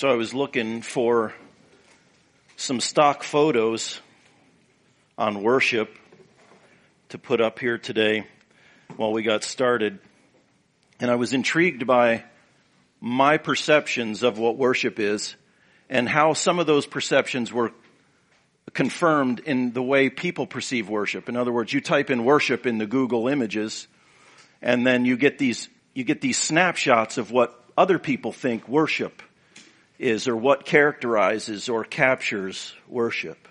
So I was looking for some stock photos on worship to put up here today while we got started. And I was intrigued by my perceptions of what worship is and how some of those perceptions were confirmed in the way people perceive worship. In other words, you type in worship in the Google images and then you get these, you get these snapshots of what other people think worship is or what characterizes or captures worship.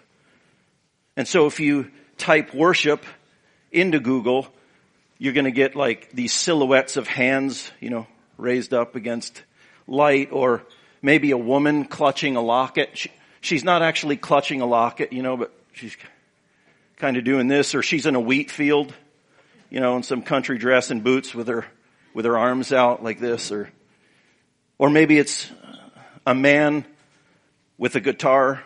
And so if you type worship into Google, you're going to get like these silhouettes of hands, you know, raised up against light or maybe a woman clutching a locket. She, she's not actually clutching a locket, you know, but she's kind of doing this or she's in a wheat field, you know, in some country dress and boots with her, with her arms out like this or, or maybe it's a man with a guitar.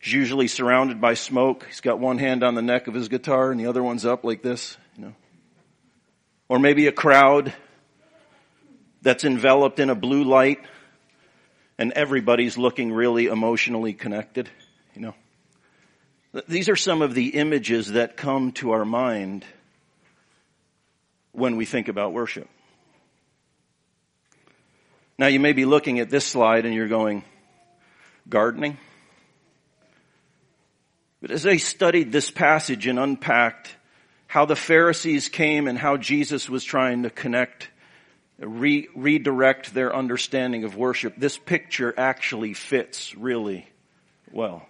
He's usually surrounded by smoke. He's got one hand on the neck of his guitar and the other one's up like this, you know. Or maybe a crowd that's enveloped in a blue light and everybody's looking really emotionally connected, you know. These are some of the images that come to our mind when we think about worship. Now you may be looking at this slide and you're going, gardening? But as I studied this passage and unpacked how the Pharisees came and how Jesus was trying to connect re- redirect their understanding of worship, this picture actually fits really well.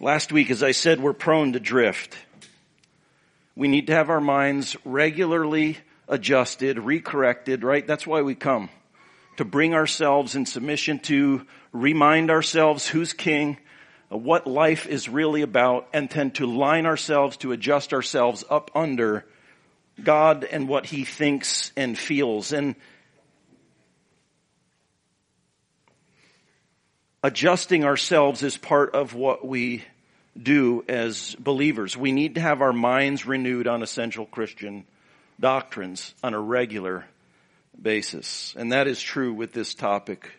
Last week, as I said, we're prone to drift. We need to have our minds regularly adjusted, recorrected, right? That's why we come. To bring ourselves in submission to remind ourselves who's king, what life is really about, and then to line ourselves, to adjust ourselves up under God and what He thinks and feels. And adjusting ourselves is part of what we do as believers. We need to have our minds renewed on essential Christian doctrines on a regular basis. And that is true with this topic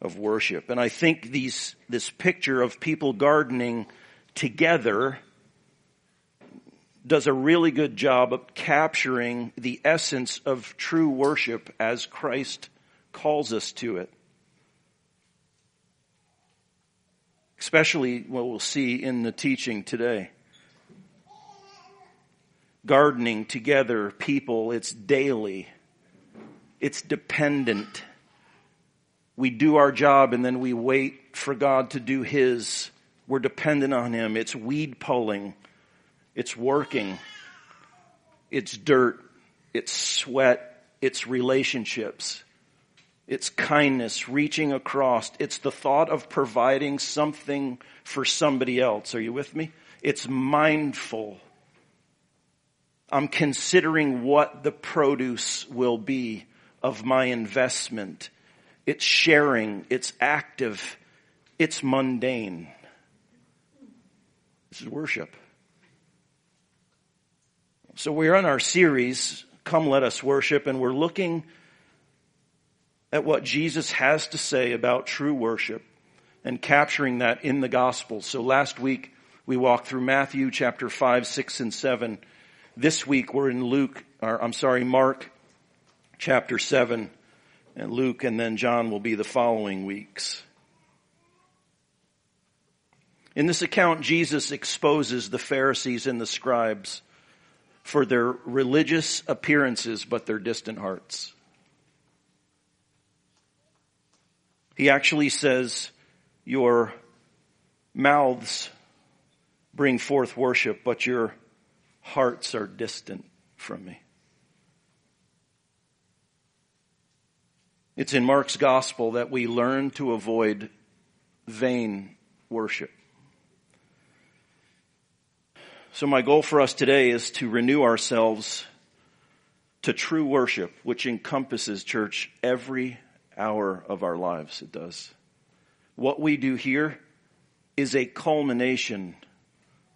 of worship. And I think these, this picture of people gardening together does a really good job of capturing the essence of true worship as Christ calls us to it. Especially what we'll see in the teaching today. Gardening together, people, it's daily. It's dependent we do our job and then we wait for God to do His. We're dependent on Him. It's weed pulling. It's working. It's dirt. It's sweat. It's relationships. It's kindness, reaching across. It's the thought of providing something for somebody else. Are you with me? It's mindful. I'm considering what the produce will be of my investment it's sharing, it's active, it's mundane. This is worship. So we're on our series, Come Let Us Worship, and we're looking at what Jesus has to say about true worship and capturing that in the gospel. So last week we walked through Matthew chapter 5, 6, and 7. This week we're in Luke, or I'm sorry, Mark chapter 7, and Luke and then John will be the following weeks. In this account, Jesus exposes the Pharisees and the scribes for their religious appearances, but their distant hearts. He actually says, your mouths bring forth worship, but your hearts are distant from me. It's in Mark's gospel that we learn to avoid vain worship. So my goal for us today is to renew ourselves to true worship, which encompasses church every hour of our lives. It does. What we do here is a culmination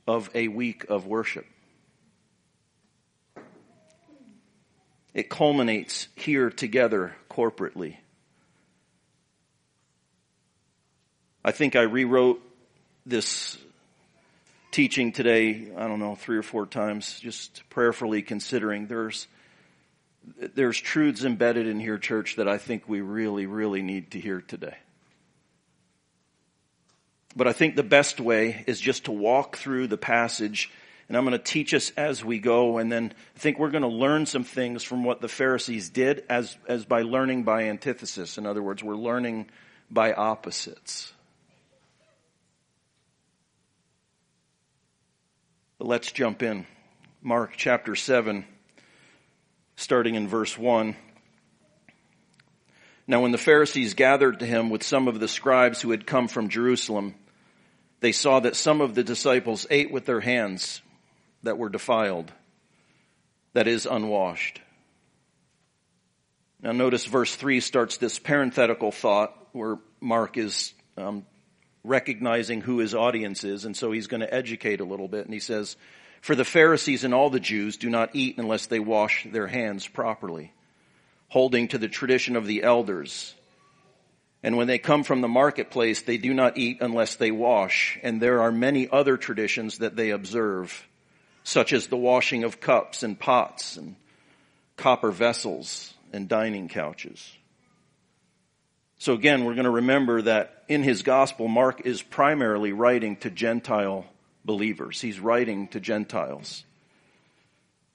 of a week of worship. it culminates here together corporately. I think I rewrote this teaching today, I don't know, three or four times, just prayerfully considering there's there's truths embedded in here, church, that I think we really, really need to hear today. But I think the best way is just to walk through the passage and I'm going to teach us as we go and then I think we're going to learn some things from what the Pharisees did as, as by learning by antithesis. In other words, we're learning by opposites. But let's jump in. Mark chapter 7, starting in verse 1. Now when the Pharisees gathered to him with some of the scribes who had come from Jerusalem, they saw that some of the disciples ate with their hands that were defiled, that is, unwashed. Now notice verse 3 starts this parenthetical thought where Mark is um, recognizing who his audience is, and so he's going to educate a little bit. And he says, For the Pharisees and all the Jews do not eat unless they wash their hands properly, holding to the tradition of the elders. And when they come from the marketplace, they do not eat unless they wash. And there are many other traditions that they observe, such as the washing of cups and pots and copper vessels and dining couches. So again, we're going to remember that in his gospel, Mark is primarily writing to Gentile believers. He's writing to Gentiles.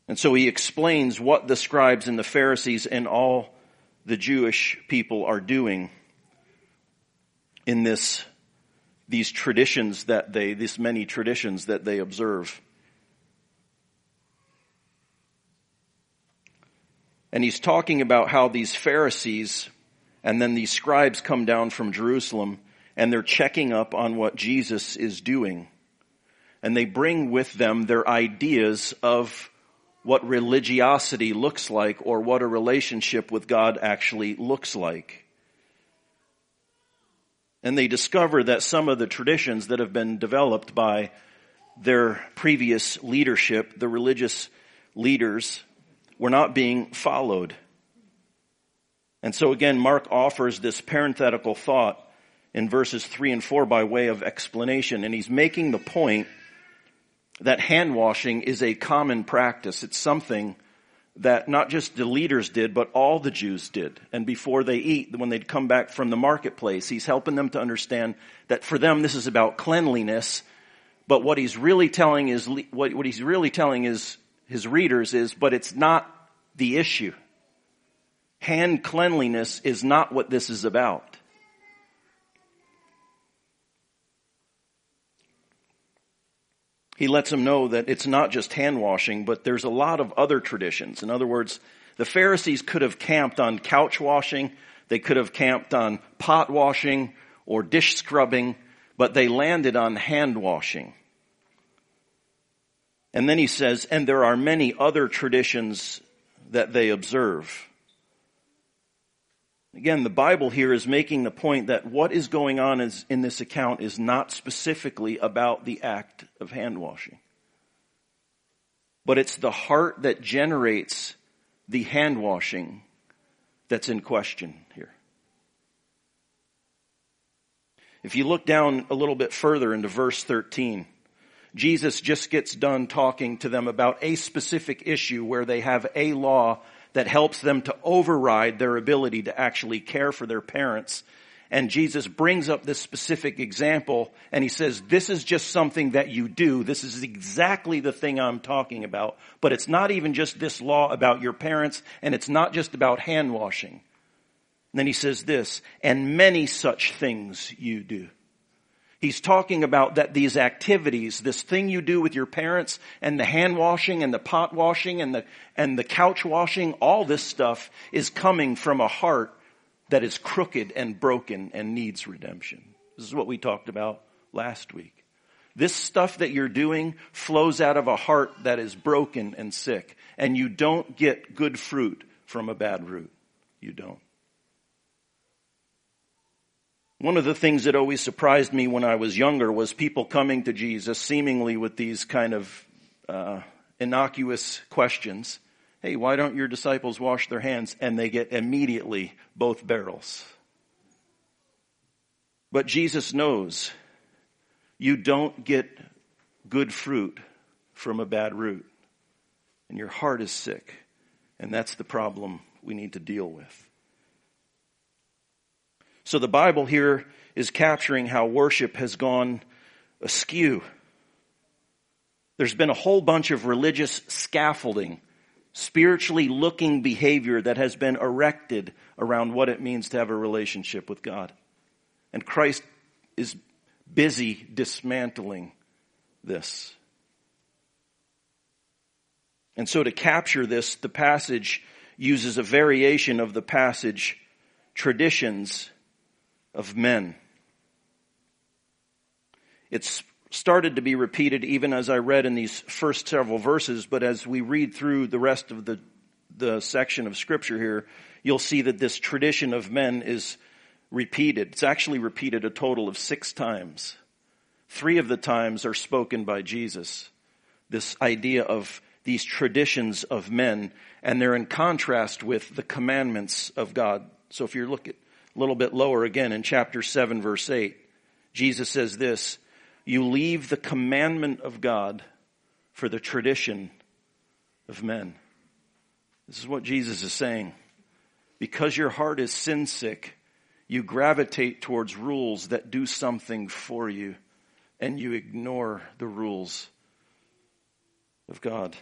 And so he explains what the scribes and the Pharisees and all the Jewish people are doing in this, these traditions that they, these many traditions that they observe. And he's talking about how these Pharisees and then these scribes come down from Jerusalem and they're checking up on what Jesus is doing. And they bring with them their ideas of what religiosity looks like or what a relationship with God actually looks like. And they discover that some of the traditions that have been developed by their previous leadership, the religious leaders, were not being followed. And so again, Mark offers this parenthetical thought in verses three and four by way of explanation. And he's making the point that hand washing is a common practice. It's something that not just the leaders did, but all the Jews did. And before they eat, when they'd come back from the marketplace, he's helping them to understand that for them this is about cleanliness. But what he's really telling is, what, what he's really telling is, his readers is, but it's not the issue hand cleanliness is not what this is about. He lets them know that it's not just hand washing, but there's a lot of other traditions. In other words, the Pharisees could have camped on couch washing, they could have camped on pot washing or dish scrubbing, but they landed on hand washing. And then he says, and there are many other traditions that they observe. Again, the Bible here is making the point that what is going on is, in this account is not specifically about the act of hand washing. But it's the heart that generates the hand washing that's in question here. If you look down a little bit further into verse 13, Jesus just gets done talking to them about a specific issue where they have a law that helps them to override their ability to actually care for their parents. And Jesus brings up this specific example and he says, this is just something that you do. This is exactly the thing I'm talking about. But it's not even just this law about your parents and it's not just about hand washing. And then he says this, and many such things you do. He's talking about that these activities, this thing you do with your parents and the hand washing and the pot washing and the, and the couch washing, all this stuff is coming from a heart that is crooked and broken and needs redemption. This is what we talked about last week. This stuff that you're doing flows out of a heart that is broken and sick and you don't get good fruit from a bad root. You don't. One of the things that always surprised me when I was younger was people coming to Jesus seemingly with these kind of uh, innocuous questions. Hey, why don't your disciples wash their hands? And they get immediately both barrels. But Jesus knows you don't get good fruit from a bad root. And your heart is sick. And that's the problem we need to deal with. So the Bible here is capturing how worship has gone askew. There's been a whole bunch of religious scaffolding, spiritually looking behavior that has been erected around what it means to have a relationship with God. And Christ is busy dismantling this. And so to capture this, the passage uses a variation of the passage traditions of men. It's started to be repeated even as I read in these first several verses, but as we read through the rest of the, the section of scripture here, you'll see that this tradition of men is repeated. It's actually repeated a total of six times. Three of the times are spoken by Jesus. This idea of these traditions of men, and they're in contrast with the commandments of God. So if you look at a little bit lower again in chapter 7 verse 8, Jesus says this, you leave the commandment of God for the tradition of men. This is what Jesus is saying. Because your heart is sin sick, you gravitate towards rules that do something for you and you ignore the rules of God.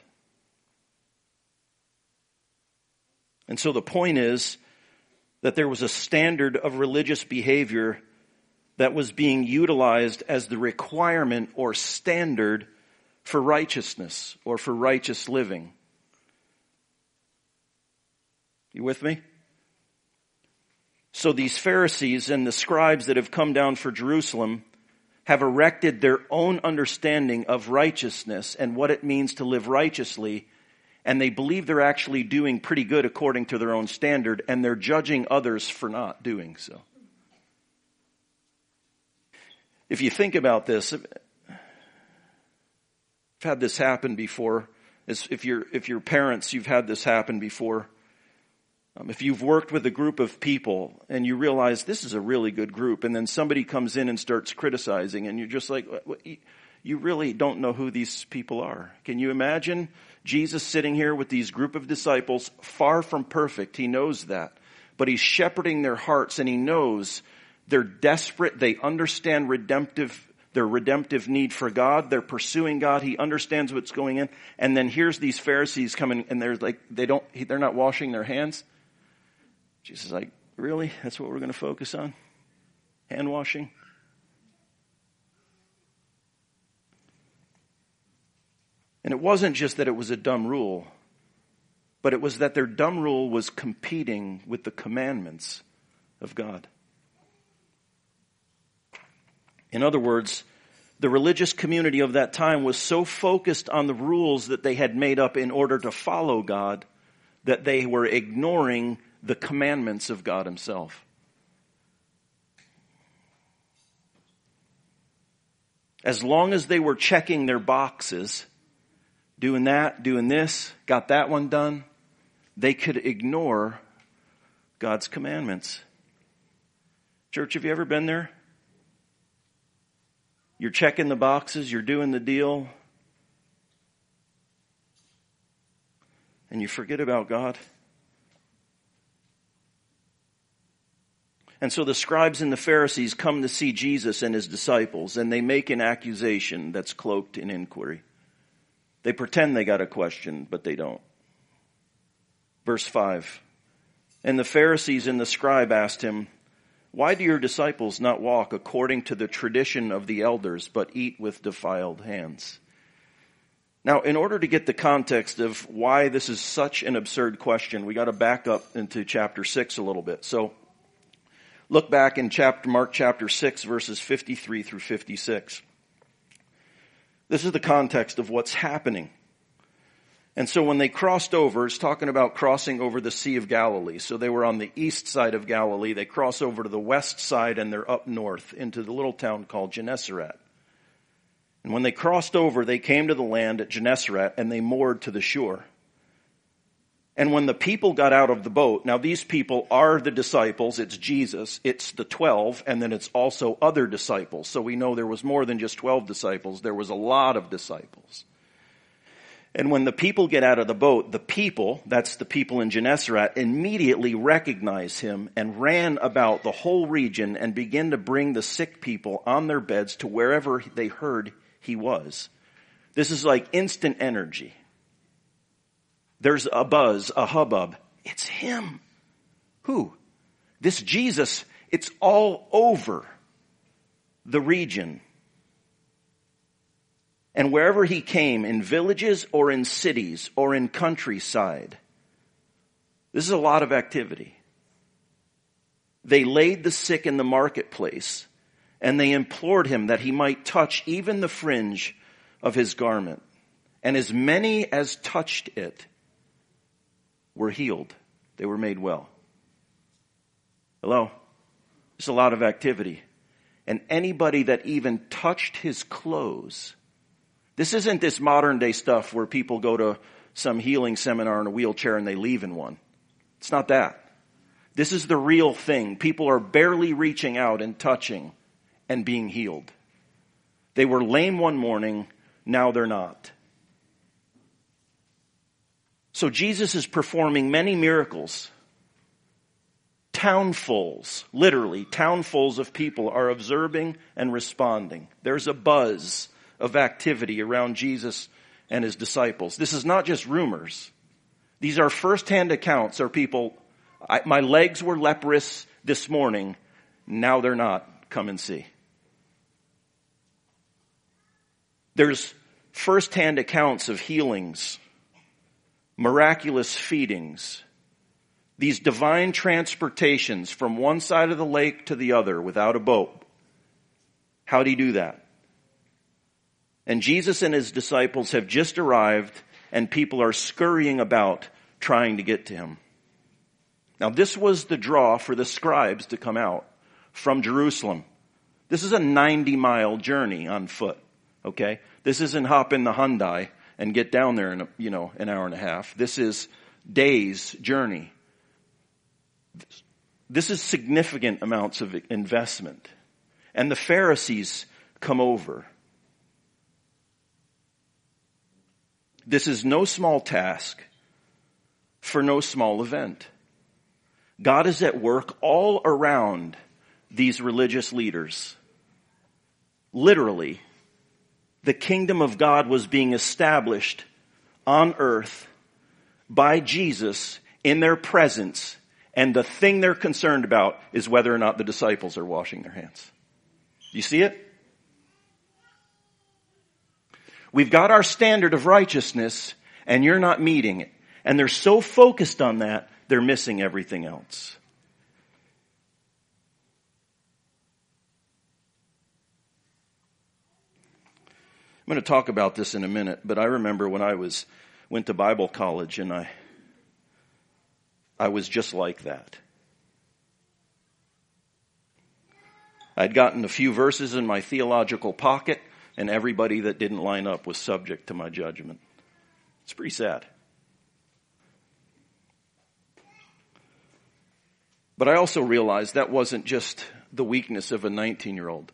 And so the point is that there was a standard of religious behavior that was being utilized as the requirement or standard for righteousness or for righteous living. You with me? So these Pharisees and the scribes that have come down for Jerusalem have erected their own understanding of righteousness and what it means to live righteously and they believe they're actually doing pretty good according to their own standard, and they're judging others for not doing so. If you think about this, I've had this happen before. If you're, if you're parents, you've had this happen before. Um, if you've worked with a group of people and you realize this is a really good group, and then somebody comes in and starts criticizing, and you're just like, you really don't know who these people are. Can you imagine Jesus sitting here with these group of disciples, far from perfect? He knows that. But he's shepherding their hearts and he knows they're desperate. They understand redemptive, their redemptive need for God. They're pursuing God. He understands what's going in. And then here's these Pharisees coming and they're like, they don't, they're not washing their hands. Jesus is like, really? That's what we're going to focus on? Hand washing? And it wasn't just that it was a dumb rule, but it was that their dumb rule was competing with the commandments of God. In other words, the religious community of that time was so focused on the rules that they had made up in order to follow God that they were ignoring the commandments of God Himself. As long as they were checking their boxes, doing that, doing this, got that one done, they could ignore God's commandments. Church, have you ever been there? You're checking the boxes, you're doing the deal, and you forget about God. And so the scribes and the Pharisees come to see Jesus and his disciples, and they make an accusation that's cloaked in inquiry. They pretend they got a question, but they don't. Verse 5. And the Pharisees and the scribe asked him, Why do your disciples not walk according to the tradition of the elders, but eat with defiled hands? Now, in order to get the context of why this is such an absurd question, we got to back up into chapter 6 a little bit. So, look back in chapter, Mark chapter 6 verses 53 through 56. This is the context of what's happening. And so when they crossed over, it's talking about crossing over the Sea of Galilee. So they were on the east side of Galilee. They cross over to the west side and they're up north into the little town called Gennesaret. And when they crossed over, they came to the land at Gennesaret and they moored to the shore. And when the people got out of the boat, now these people are the disciples, it's Jesus, it's the twelve, and then it's also other disciples. So we know there was more than just twelve disciples, there was a lot of disciples. And when the people get out of the boat, the people, that's the people in Gennesaret, immediately recognize him and ran about the whole region and began to bring the sick people on their beds to wherever they heard he was. This is like instant energy. There's a buzz, a hubbub. It's him. Who? This Jesus. It's all over the region. And wherever he came, in villages or in cities or in countryside, this is a lot of activity. They laid the sick in the marketplace and they implored him that he might touch even the fringe of his garment. And as many as touched it were healed. They were made well. Hello? There's a lot of activity. And anybody that even touched his clothes, this isn't this modern day stuff where people go to some healing seminar in a wheelchair and they leave in one. It's not that. This is the real thing. People are barely reaching out and touching and being healed. They were lame one morning, now they're not. So Jesus is performing many miracles. Townfuls, literally, townfuls of people are observing and responding. There's a buzz of activity around Jesus and his disciples. This is not just rumors. These are firsthand accounts Are people, I, my legs were leprous this morning, now they're not. Come and see. There's firsthand accounts of healings miraculous feedings, these divine transportations from one side of the lake to the other without a boat. How did he do that? And Jesus and his disciples have just arrived and people are scurrying about trying to get to him. Now this was the draw for the scribes to come out from Jerusalem. This is a 90 mile journey on foot. Okay? This isn't hopping the Hyundai and get down there in a, you know an hour and a half. This is days journey. This is significant amounts of investment. And the Pharisees come over. This is no small task for no small event. God is at work all around these religious leaders. Literally, the kingdom of God was being established on earth by Jesus in their presence. And the thing they're concerned about is whether or not the disciples are washing their hands. You see it? We've got our standard of righteousness and you're not meeting it. And they're so focused on that, they're missing everything else. I'm going to talk about this in a minute, but I remember when I was went to Bible college and I I was just like that. I'd gotten a few verses in my theological pocket and everybody that didn't line up was subject to my judgment. It's pretty sad. But I also realized that wasn't just the weakness of a 19 year old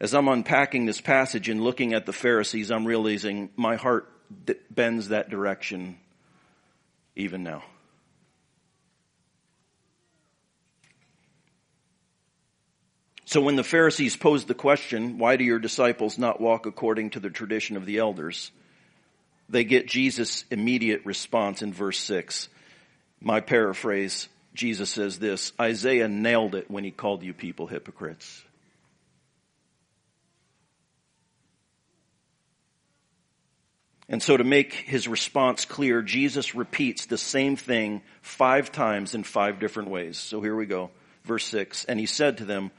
as I'm unpacking this passage and looking at the Pharisees, I'm realizing my heart bends that direction even now. So when the Pharisees posed the question, why do your disciples not walk according to the tradition of the elders? They get Jesus' immediate response in verse 6. My paraphrase, Jesus says this, Isaiah nailed it when he called you people hypocrites. And so to make his response clear, Jesus repeats the same thing five times in five different ways. So here we go. Verse six. And he said to them,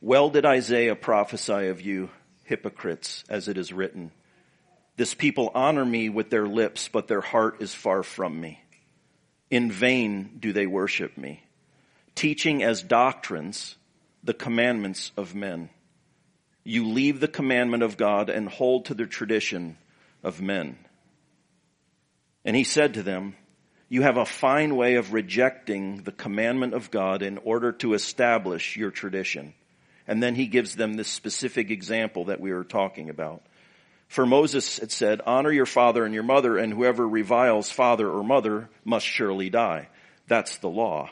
well did Isaiah prophesy of you, hypocrites, as it is written. This people honor me with their lips, but their heart is far from me. In vain do they worship me, teaching as doctrines the commandments of men. You leave the commandment of God and hold to the tradition of men. And he said to them, you have a fine way of rejecting the commandment of God in order to establish your tradition. And then he gives them this specific example that we were talking about. For Moses it said, honor your father and your mother, and whoever reviles father or mother must surely die. That's the law.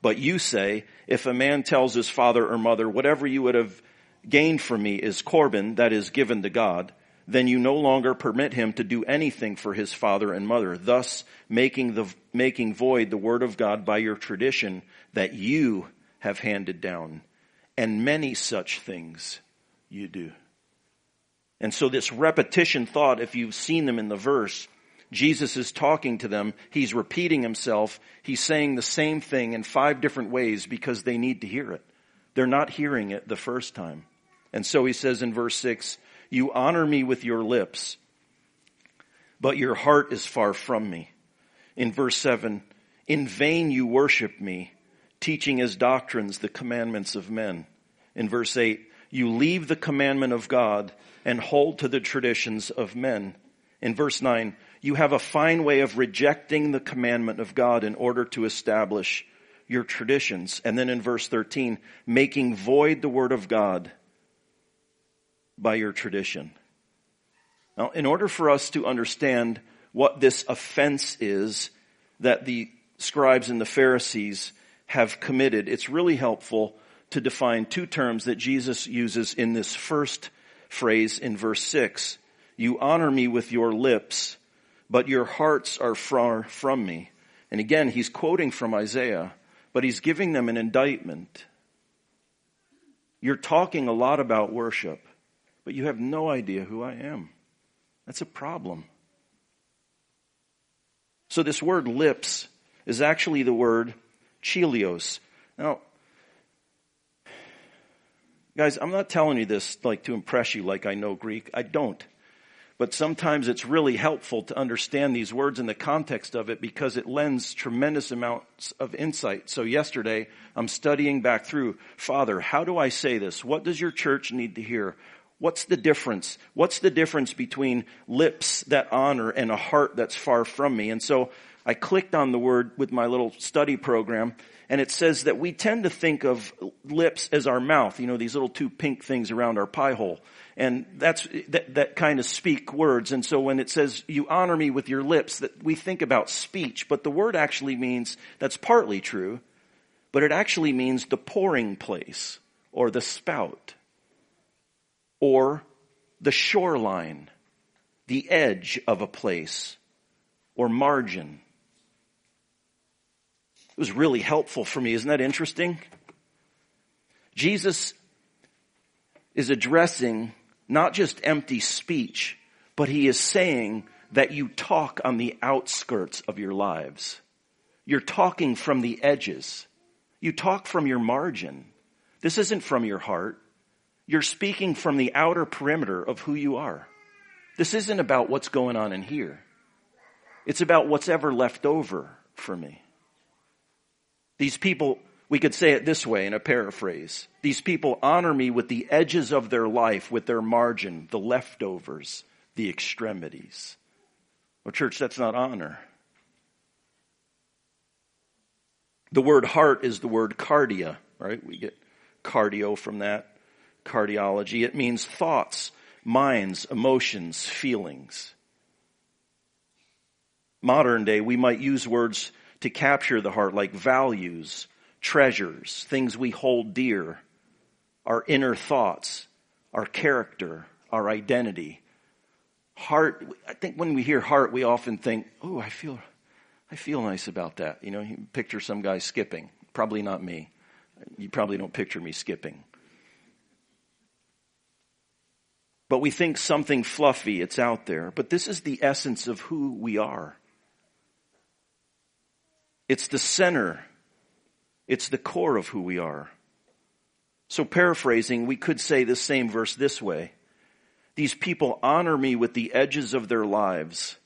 But you say, if a man tells his father or mother, whatever you would have gained from me is Corban, that is given to God, then you no longer permit him to do anything for his father and mother, thus making the, making void the word of God by your tradition that you have handed down. And many such things you do. And so this repetition thought, if you've seen them in the verse, Jesus is talking to them. He's repeating himself. He's saying the same thing in five different ways because they need to hear it. They're not hearing it the first time. And so he says in verse six, you honor me with your lips, but your heart is far from me. In verse seven, in vain you worship me, teaching as doctrines the commandments of men. In verse eight, you leave the commandment of God and hold to the traditions of men. In verse 9, you have a fine way of rejecting the commandment of God in order to establish your traditions. And then in verse 13, making void the word of God by your tradition. Now, in order for us to understand what this offense is that the scribes and the Pharisees have committed, it's really helpful to define two terms that Jesus uses in this first phrase in verse 6. You honor me with your lips, but your hearts are far from me. And again, he's quoting from Isaiah, but he's giving them an indictment. You're talking a lot about worship, but you have no idea who I am. That's a problem. So this word lips is actually the word chilios. Now, guys, I'm not telling you this like to impress you like I know Greek. I don't but sometimes it's really helpful to understand these words in the context of it because it lends tremendous amounts of insight. So yesterday, I'm studying back through, Father, how do I say this? What does your church need to hear? What's the difference? What's the difference between lips that honor and a heart that's far from me? And so I clicked on the word with my little study program and it says that we tend to think of lips as our mouth, you know, these little two pink things around our pie hole. And that's, that, that kind of speak words. And so when it says, you honor me with your lips, that we think about speech, but the word actually means, that's partly true, but it actually means the pouring place, or the spout, or the shoreline, the edge of a place, or margin. It was really helpful for me. Isn't that interesting? Jesus is addressing not just empty speech, but he is saying that you talk on the outskirts of your lives. You're talking from the edges. You talk from your margin. This isn't from your heart. You're speaking from the outer perimeter of who you are. This isn't about what's going on in here. It's about what's ever left over for me. These people we could say it this way in a paraphrase. These people honor me with the edges of their life, with their margin, the leftovers, the extremities. Well, church, that's not honor. The word heart is the word cardia, right? We get cardio from that. Cardiology. It means thoughts, minds, emotions, feelings. Modern day, we might use words to capture the heart like values, treasures, things we hold dear, our inner thoughts, our character, our identity. Heart, I think when we hear heart, we often think, oh, I feel, I feel nice about that. You know, you picture some guy skipping. Probably not me. You probably don't picture me skipping. But we think something fluffy, it's out there. But this is the essence of who we are. It's the center it's the core of who we are. So paraphrasing, we could say the same verse this way. These people honor me with the edges of their lives,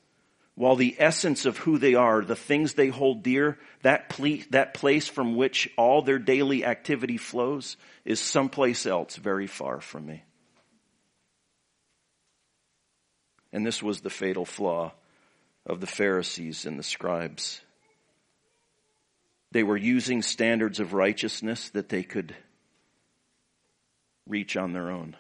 while the essence of who they are, the things they hold dear, that, ple- that place from which all their daily activity flows is someplace else very far from me. And this was the fatal flaw of the Pharisees and the scribes. They were using standards of righteousness that they could reach on their own.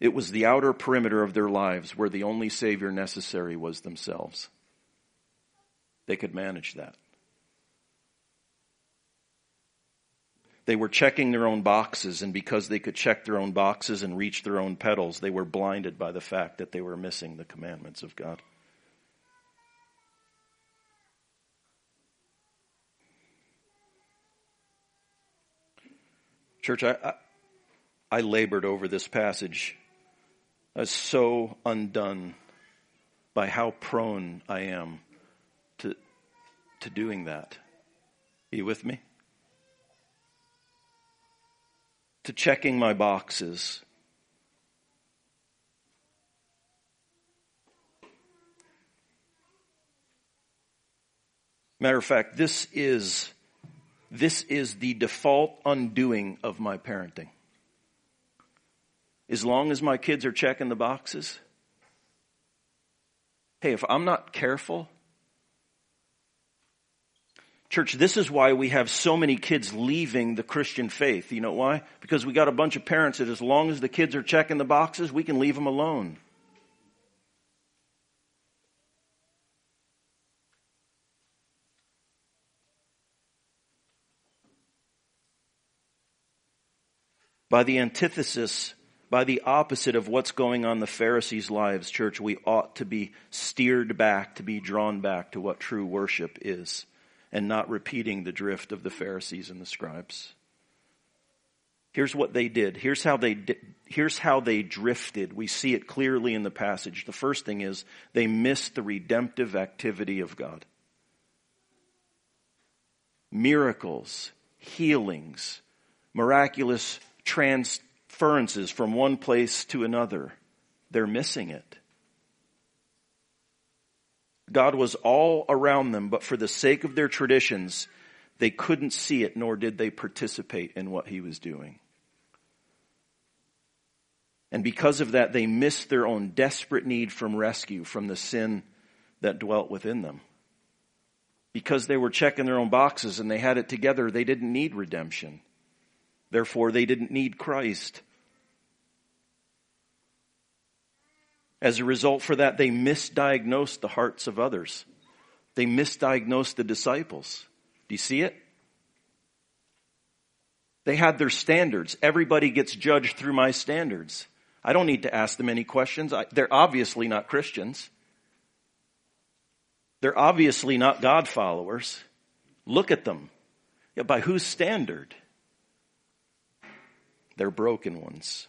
It was the outer perimeter of their lives where the only Savior necessary was themselves. They could manage that. They were checking their own boxes, and because they could check their own boxes and reach their own pedals, they were blinded by the fact that they were missing the commandments of God. Church, I, I, I labored over this passage. I was so undone by how prone I am to, to doing that. Are you with me? To checking my boxes. Matter of fact, this is this is the default undoing of my parenting. As long as my kids are checking the boxes, hey, if I'm not careful, Church, this is why we have so many kids leaving the Christian faith. You know why? Because we got a bunch of parents that as long as the kids are checking the boxes, we can leave them alone. By the antithesis, by the opposite of what's going on in the Pharisees' lives, church, we ought to be steered back, to be drawn back to what true worship is, and not repeating the drift of the Pharisees and the scribes. Here's what they did. Here's how they did. Here's how they drifted. We see it clearly in the passage. The first thing is they missed the redemptive activity of God. Miracles, healings, miraculous transferences from one place to another. They're missing it. God was all around them, but for the sake of their traditions, they couldn't see it, nor did they participate in what he was doing. And because of that, they missed their own desperate need from rescue from the sin that dwelt within them. Because they were checking their own boxes and they had it together, they didn't need redemption. Therefore, they didn't need Christ. As a result for that, they misdiagnosed the hearts of others. They misdiagnosed the disciples. Do you see it? They had their standards. Everybody gets judged through my standards. I don't need to ask them any questions. I, they're obviously not Christians. They're obviously not God followers. Look at them. Yeah, by whose standard? They're broken ones.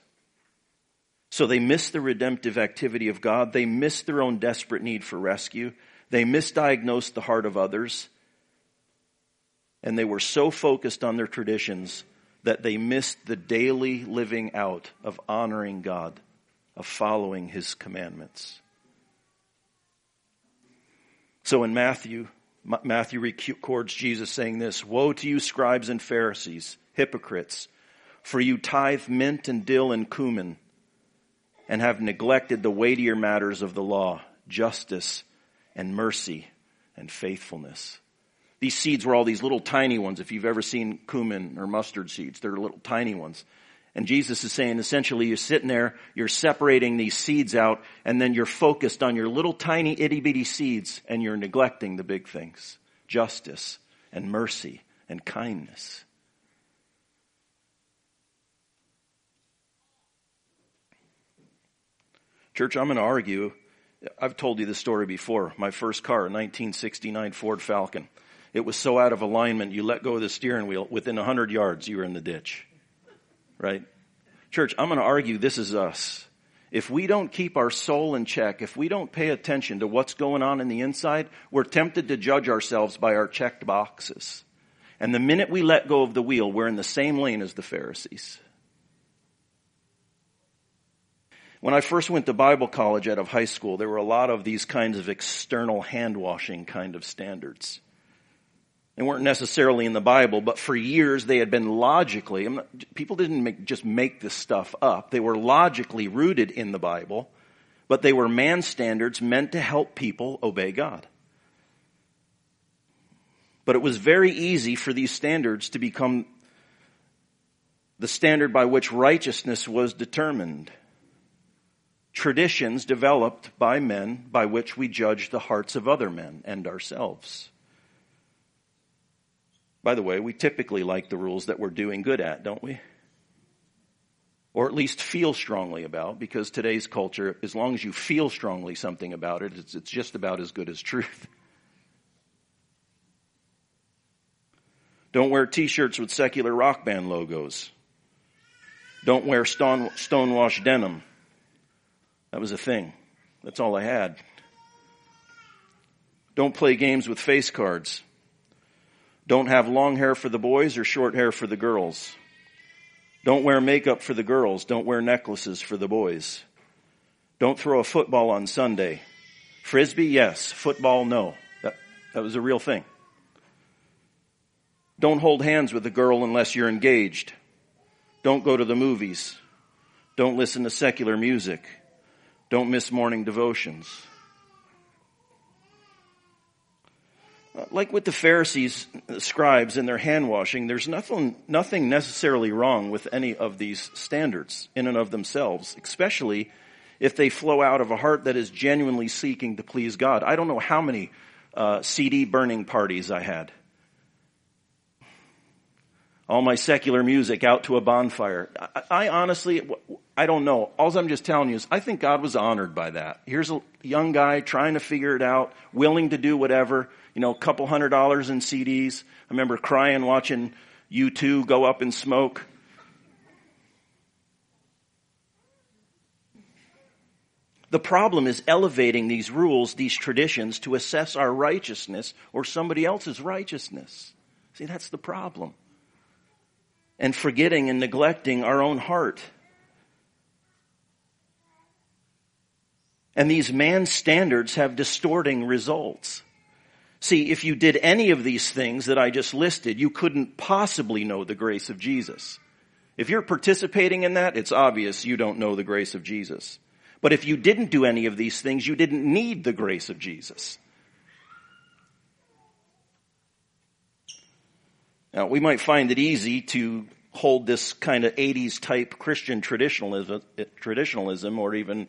So they miss the redemptive activity of God. They miss their own desperate need for rescue. They misdiagnosed the heart of others. And they were so focused on their traditions that they missed the daily living out of honoring God, of following His commandments. So in Matthew, Matthew records Jesus saying this, Woe to you scribes and Pharisees, hypocrites! For you tithe mint and dill and cumin, and have neglected the weightier matters of the law, justice and mercy and faithfulness. These seeds were all these little tiny ones. If you've ever seen cumin or mustard seeds, they're little tiny ones. And Jesus is saying essentially you're sitting there, you're separating these seeds out, and then you're focused on your little tiny itty bitty seeds, and you're neglecting the big things. Justice and mercy and kindness. Church, I'm going to argue. I've told you this story before. My first car, 1969 Ford Falcon. It was so out of alignment, you let go of the steering wheel. Within 100 yards, you were in the ditch. Right? Church, I'm going to argue this is us. If we don't keep our soul in check, if we don't pay attention to what's going on in the inside, we're tempted to judge ourselves by our checked boxes. And the minute we let go of the wheel, we're in the same lane as the Pharisees. When I first went to Bible college out of high school, there were a lot of these kinds of external hand washing kind of standards. They weren't necessarily in the Bible, but for years they had been logically, not, people didn't make, just make this stuff up. They were logically rooted in the Bible, but they were man standards meant to help people obey God. But it was very easy for these standards to become the standard by which righteousness was determined. Traditions developed by men by which we judge the hearts of other men and ourselves. By the way, we typically like the rules that we're doing good at, don't we? Or at least feel strongly about, because today's culture, as long as you feel strongly something about it, it's, it's just about as good as truth. Don't wear t-shirts with secular rock band logos. Don't wear stone, stonewash denim. That was a thing. That's all I had. Don't play games with face cards. Don't have long hair for the boys or short hair for the girls. Don't wear makeup for the girls. Don't wear necklaces for the boys. Don't throw a football on Sunday. Frisbee, yes. Football, no. That, that was a real thing. Don't hold hands with a girl unless you're engaged. Don't go to the movies. Don't listen to secular music. Don't miss morning devotions. Uh, like with the Pharisees, the scribes, and their hand washing, there's nothing, nothing necessarily wrong with any of these standards in and of themselves, especially if they flow out of a heart that is genuinely seeking to please God. I don't know how many uh, CD burning parties I had. All my secular music out to a bonfire. I, I honestly, I don't know. All I'm just telling you is I think God was honored by that. Here's a young guy trying to figure it out, willing to do whatever you know, a couple hundred dollars in CDs. I remember crying watching U2 go up in smoke. The problem is elevating these rules, these traditions to assess our righteousness or somebody else's righteousness. See, that's the problem. And forgetting and neglecting our own heart. And these man standards have distorting results. See, if you did any of these things that I just listed, you couldn't possibly know the grace of Jesus. If you're participating in that, it's obvious you don't know the grace of Jesus. But if you didn't do any of these things, you didn't need the grace of Jesus. Now, we might find it easy to hold this kind of 80s type Christian traditionalism, traditionalism or even,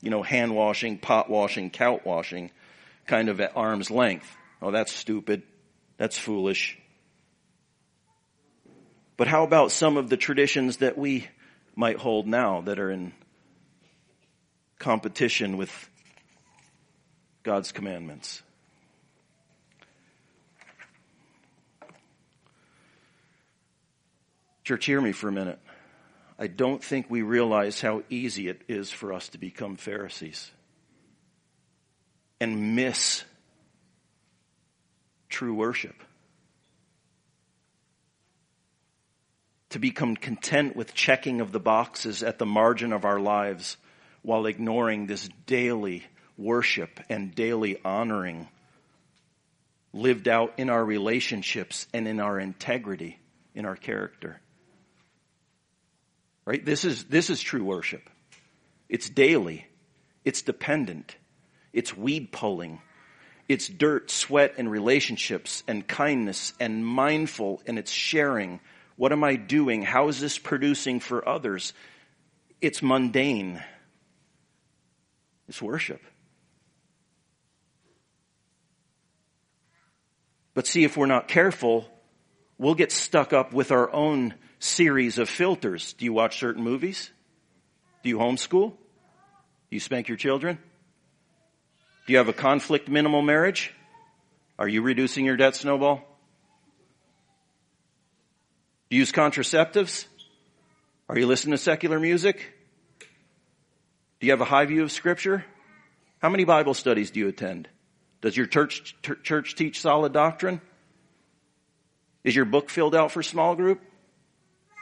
you know, hand washing, pot washing, couch washing kind of at arm's length. Oh, that's stupid. That's foolish. But how about some of the traditions that we might hold now that are in competition with God's commandments? Church, hear me for a minute. I don't think we realize how easy it is for us to become Pharisees and miss true worship. To become content with checking of the boxes at the margin of our lives while ignoring this daily worship and daily honoring lived out in our relationships and in our integrity, in our character. Right? This is, this is true worship. It's daily. It's dependent. It's weed pulling. It's dirt, sweat, and relationships and kindness and mindful and it's sharing. What am I doing? How is this producing for others? It's mundane. It's worship. But see, if we're not careful, we'll get stuck up with our own series of filters. Do you watch certain movies? Do you homeschool? Do you spank your children? Do you have a conflict minimal marriage? Are you reducing your debt snowball? Do you use contraceptives? Are you listening to secular music? Do you have a high view of scripture? How many Bible studies do you attend? Does your church, church teach solid doctrine? Is your book filled out for small group?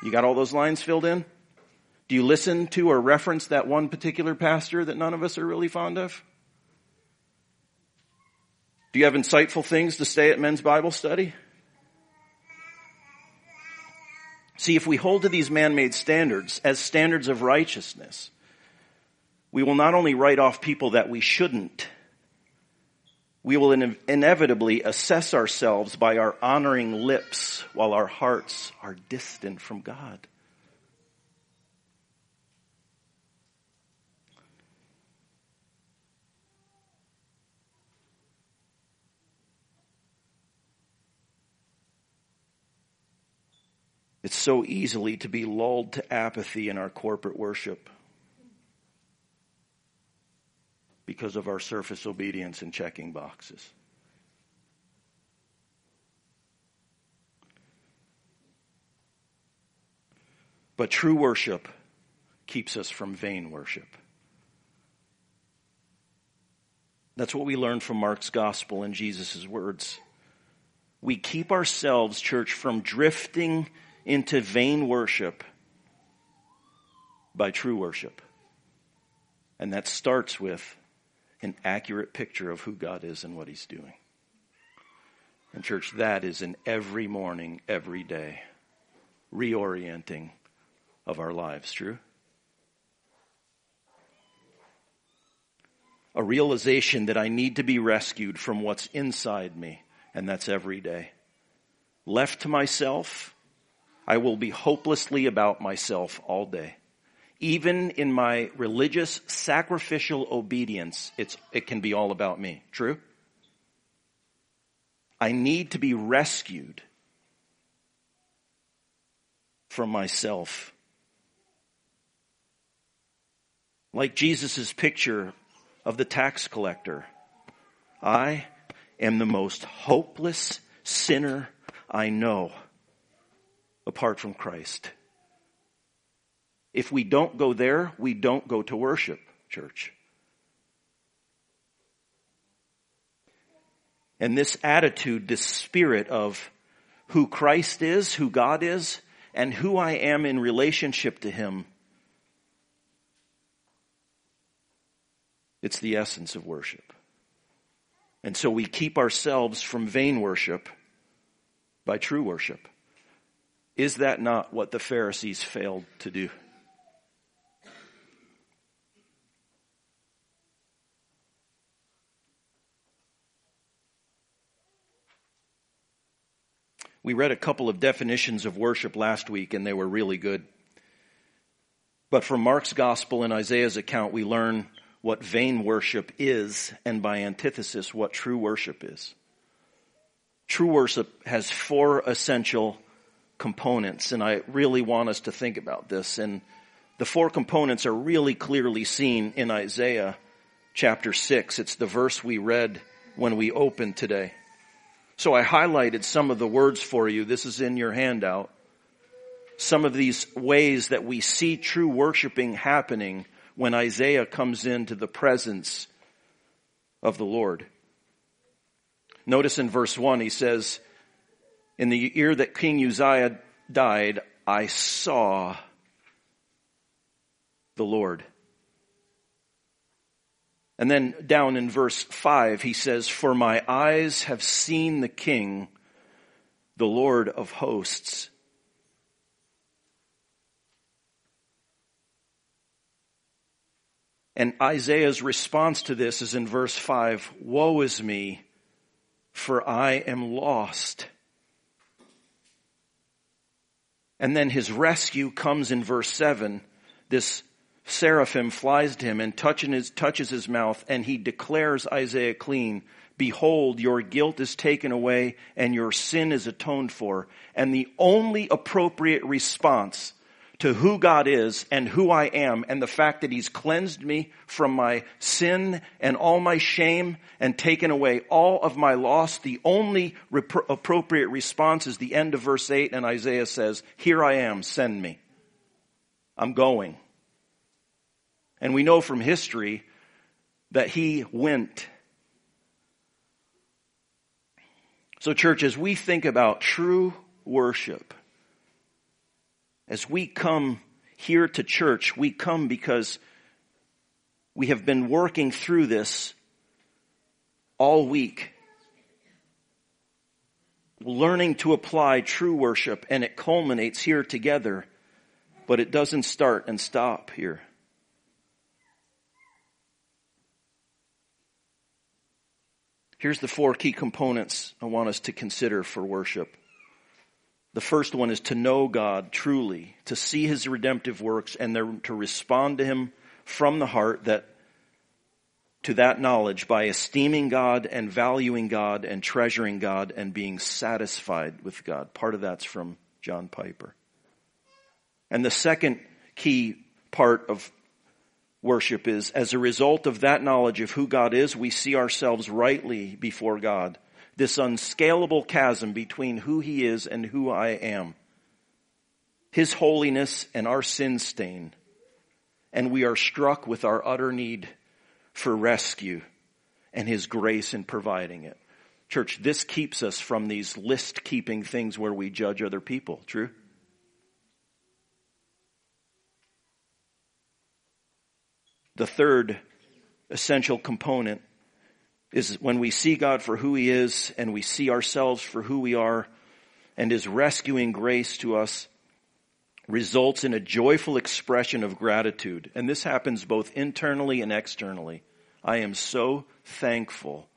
You got all those lines filled in? Do you listen to or reference that one particular pastor that none of us are really fond of? Do you have insightful things to say at men's Bible study? See, if we hold to these man-made standards as standards of righteousness, we will not only write off people that we shouldn't, we will inevitably assess ourselves by our honoring lips while our hearts are distant from God. It's so easily to be lulled to apathy in our corporate worship because of our surface obedience and checking boxes. But true worship keeps us from vain worship. That's what we learn from Mark's gospel and Jesus' words. We keep ourselves, church, from drifting into vain worship by true worship. And that starts with an accurate picture of who God is and what He's doing. And, church, that is an every morning, every day reorienting of our lives. True? A realization that I need to be rescued from what's inside me, and that's every day. Left to myself, I will be hopelessly about myself all day. Even in my religious sacrificial obedience, it's, it can be all about me. True? I need to be rescued from myself. Like Jesus' picture of the tax collector. I am the most hopeless sinner I know apart from Christ. If we don't go there, we don't go to worship, church. And this attitude, this spirit of who Christ is, who God is, and who I am in relationship to Him, it's the essence of worship. And so we keep ourselves from vain worship by true worship. Is that not what the Pharisees failed to do? We read a couple of definitions of worship last week and they were really good. But from Mark's gospel and Isaiah's account, we learn what vain worship is and by antithesis, what true worship is. True worship has four essential components, and I really want us to think about this. And the four components are really clearly seen in Isaiah chapter 6. It's the verse we read when we opened today. So I highlighted some of the words for you. This is in your handout. Some of these ways that we see true worshiping happening when Isaiah comes into the presence of the Lord. Notice in verse 1 he says, in the year that King Uzziah died, I saw the Lord. And then down in verse 5, he says, For my eyes have seen the King, the Lord of hosts. And Isaiah's response to this is in verse 5 Woe is me, for I am lost. And then his rescue comes in verse 7. This seraphim flies to him and his, touches his mouth, and he declares Isaiah clean. Behold, your guilt is taken away and your sin is atoned for. And the only appropriate response to who God is and who I am and the fact that He's cleansed me from my sin and all my shame and taken away all of my loss. The only rep- appropriate response is the end of verse 8 and Isaiah says, Here I am, send me. I'm going. And we know from history that He went. So church, as we think about true worship, as we come here to church, we come because we have been working through this all week. Learning to apply true worship and it culminates here together, but it doesn't start and stop here. Here's the four key components I want us to consider for worship. The first one is to know God truly, to see His redemptive works, and then to respond to Him from the heart that to that knowledge by esteeming God and valuing God and treasuring God and being satisfied with God. Part of that's from John Piper. And the second key part of worship is as a result of that knowledge of who God is, we see ourselves rightly before God. This unscalable chasm between who He is and who I am. His holiness and our sin stain. And we are struck with our utter need for rescue and His grace in providing it. Church, this keeps us from these list keeping things where we judge other people. True? The third essential component is when we see God for who He is and we see ourselves for who we are and His rescuing grace to us results in a joyful expression of gratitude. And this happens both internally and externally. I am so thankful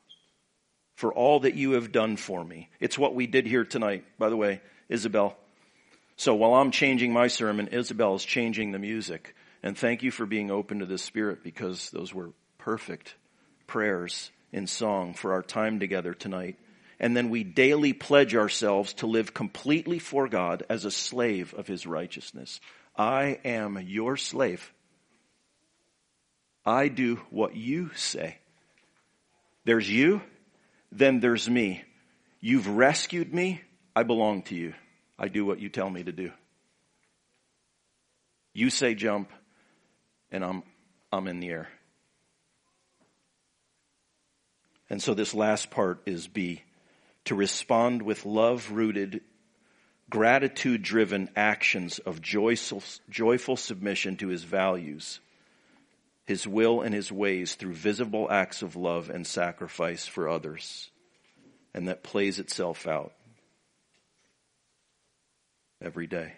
for all that you have done for me. It's what we did here tonight, by the way, Isabel. So while I'm changing my sermon, Isabel is changing the music. And thank you for being open to the Spirit because those were perfect prayers in song for our time together tonight. And then we daily pledge ourselves to live completely for God as a slave of His righteousness. I am your slave. I do what you say. There's you, then there's me. You've rescued me. I belong to you. I do what you tell me to do. You say jump, and I'm, I'm in the air. And so this last part is B, to respond with love rooted, gratitude driven actions of joyful, joyful submission to his values, his will and his ways through visible acts of love and sacrifice for others. And that plays itself out every day.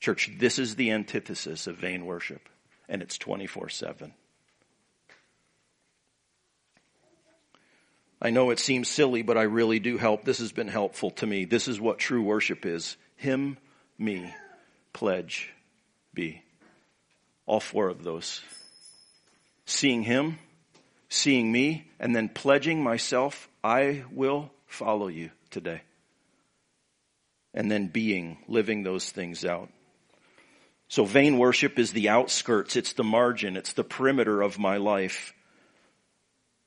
Church, this is the antithesis of vain worship and it's 24 7. I know it seems silly, but I really do help. This has been helpful to me. This is what true worship is. Him, me, pledge, be. All four of those. Seeing Him, seeing me, and then pledging myself, I will follow you today. And then being, living those things out. So vain worship is the outskirts, it's the margin, it's the perimeter of my life.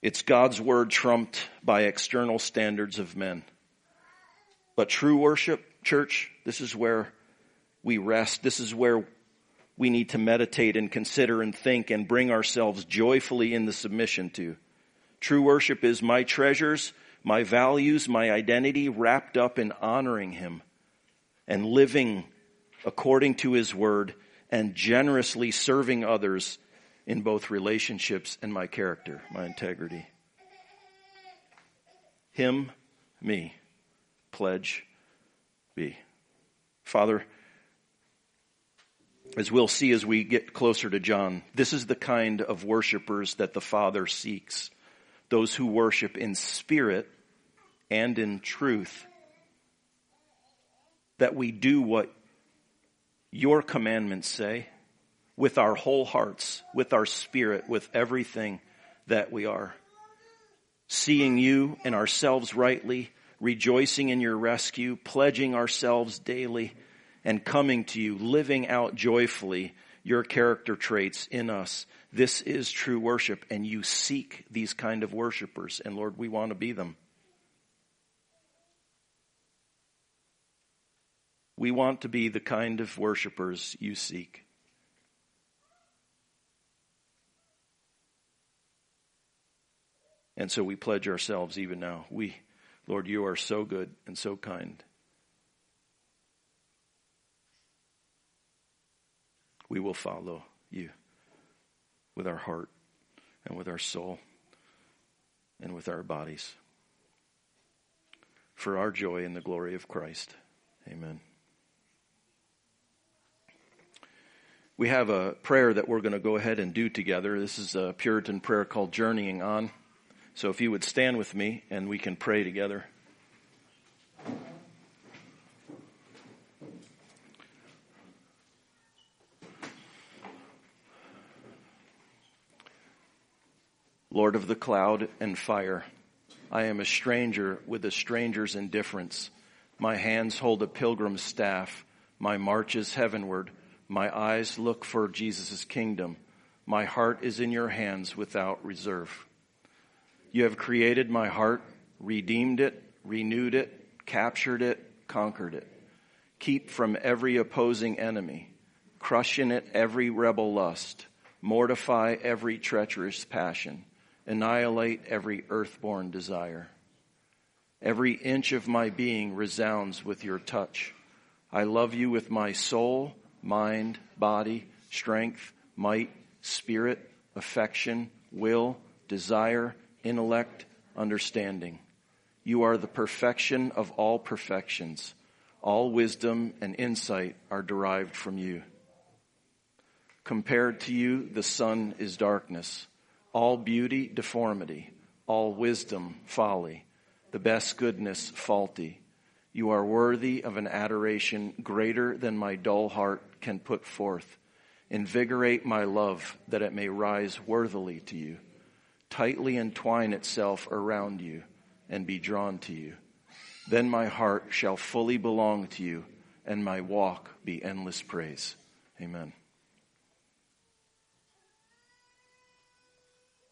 It's God's word trumped by external standards of men. But true worship, church, this is where we rest. This is where we need to meditate and consider and think and bring ourselves joyfully in the submission to. True worship is my treasures, my values, my identity wrapped up in honoring Him and living according to his word and generously serving others in both relationships and my character, my integrity. Him, me, pledge, be. Father, as we'll see as we get closer to John, this is the kind of worshipers that the Father seeks. Those who worship in spirit and in truth. That we do what your commandments say with our whole hearts, with our spirit, with everything that we are. Seeing you and ourselves rightly, rejoicing in your rescue, pledging ourselves daily, and coming to you, living out joyfully your character traits in us. This is true worship, and you seek these kind of worshipers. And Lord, we want to be them. We want to be the kind of worshipers you seek. And so we pledge ourselves even now. We, Lord, you are so good and so kind. We will follow you with our heart and with our soul and with our bodies for our joy and the glory of Christ. Amen. We have a prayer that we're going to go ahead and do together. This is a Puritan prayer called Journeying On. So if you would stand with me and we can pray together. Lord of the cloud and fire, I am a stranger with a stranger's indifference. My hands hold a pilgrim's staff. My march is heavenward. My eyes look for Jesus' kingdom. My heart is in your hands without reserve. You have created my heart, redeemed it, renewed it, captured it, conquered it. Keep from every opposing enemy. Crush in it every rebel lust. Mortify every treacherous passion annihilate every earthborn desire. Every inch of my being resounds with your touch. I love you with my soul, mind, body, strength, might, spirit, affection, will, desire, intellect, understanding. You are the perfection of all perfections. All wisdom and insight are derived from you. Compared to you, the sun is darkness all beauty, deformity, all wisdom, folly, the best goodness, faulty. You are worthy of an adoration greater than my dull heart can put forth. Invigorate my love that it may rise worthily to you. Tightly entwine itself around you and be drawn to you. Then my heart shall fully belong to you and my walk be endless praise. Amen.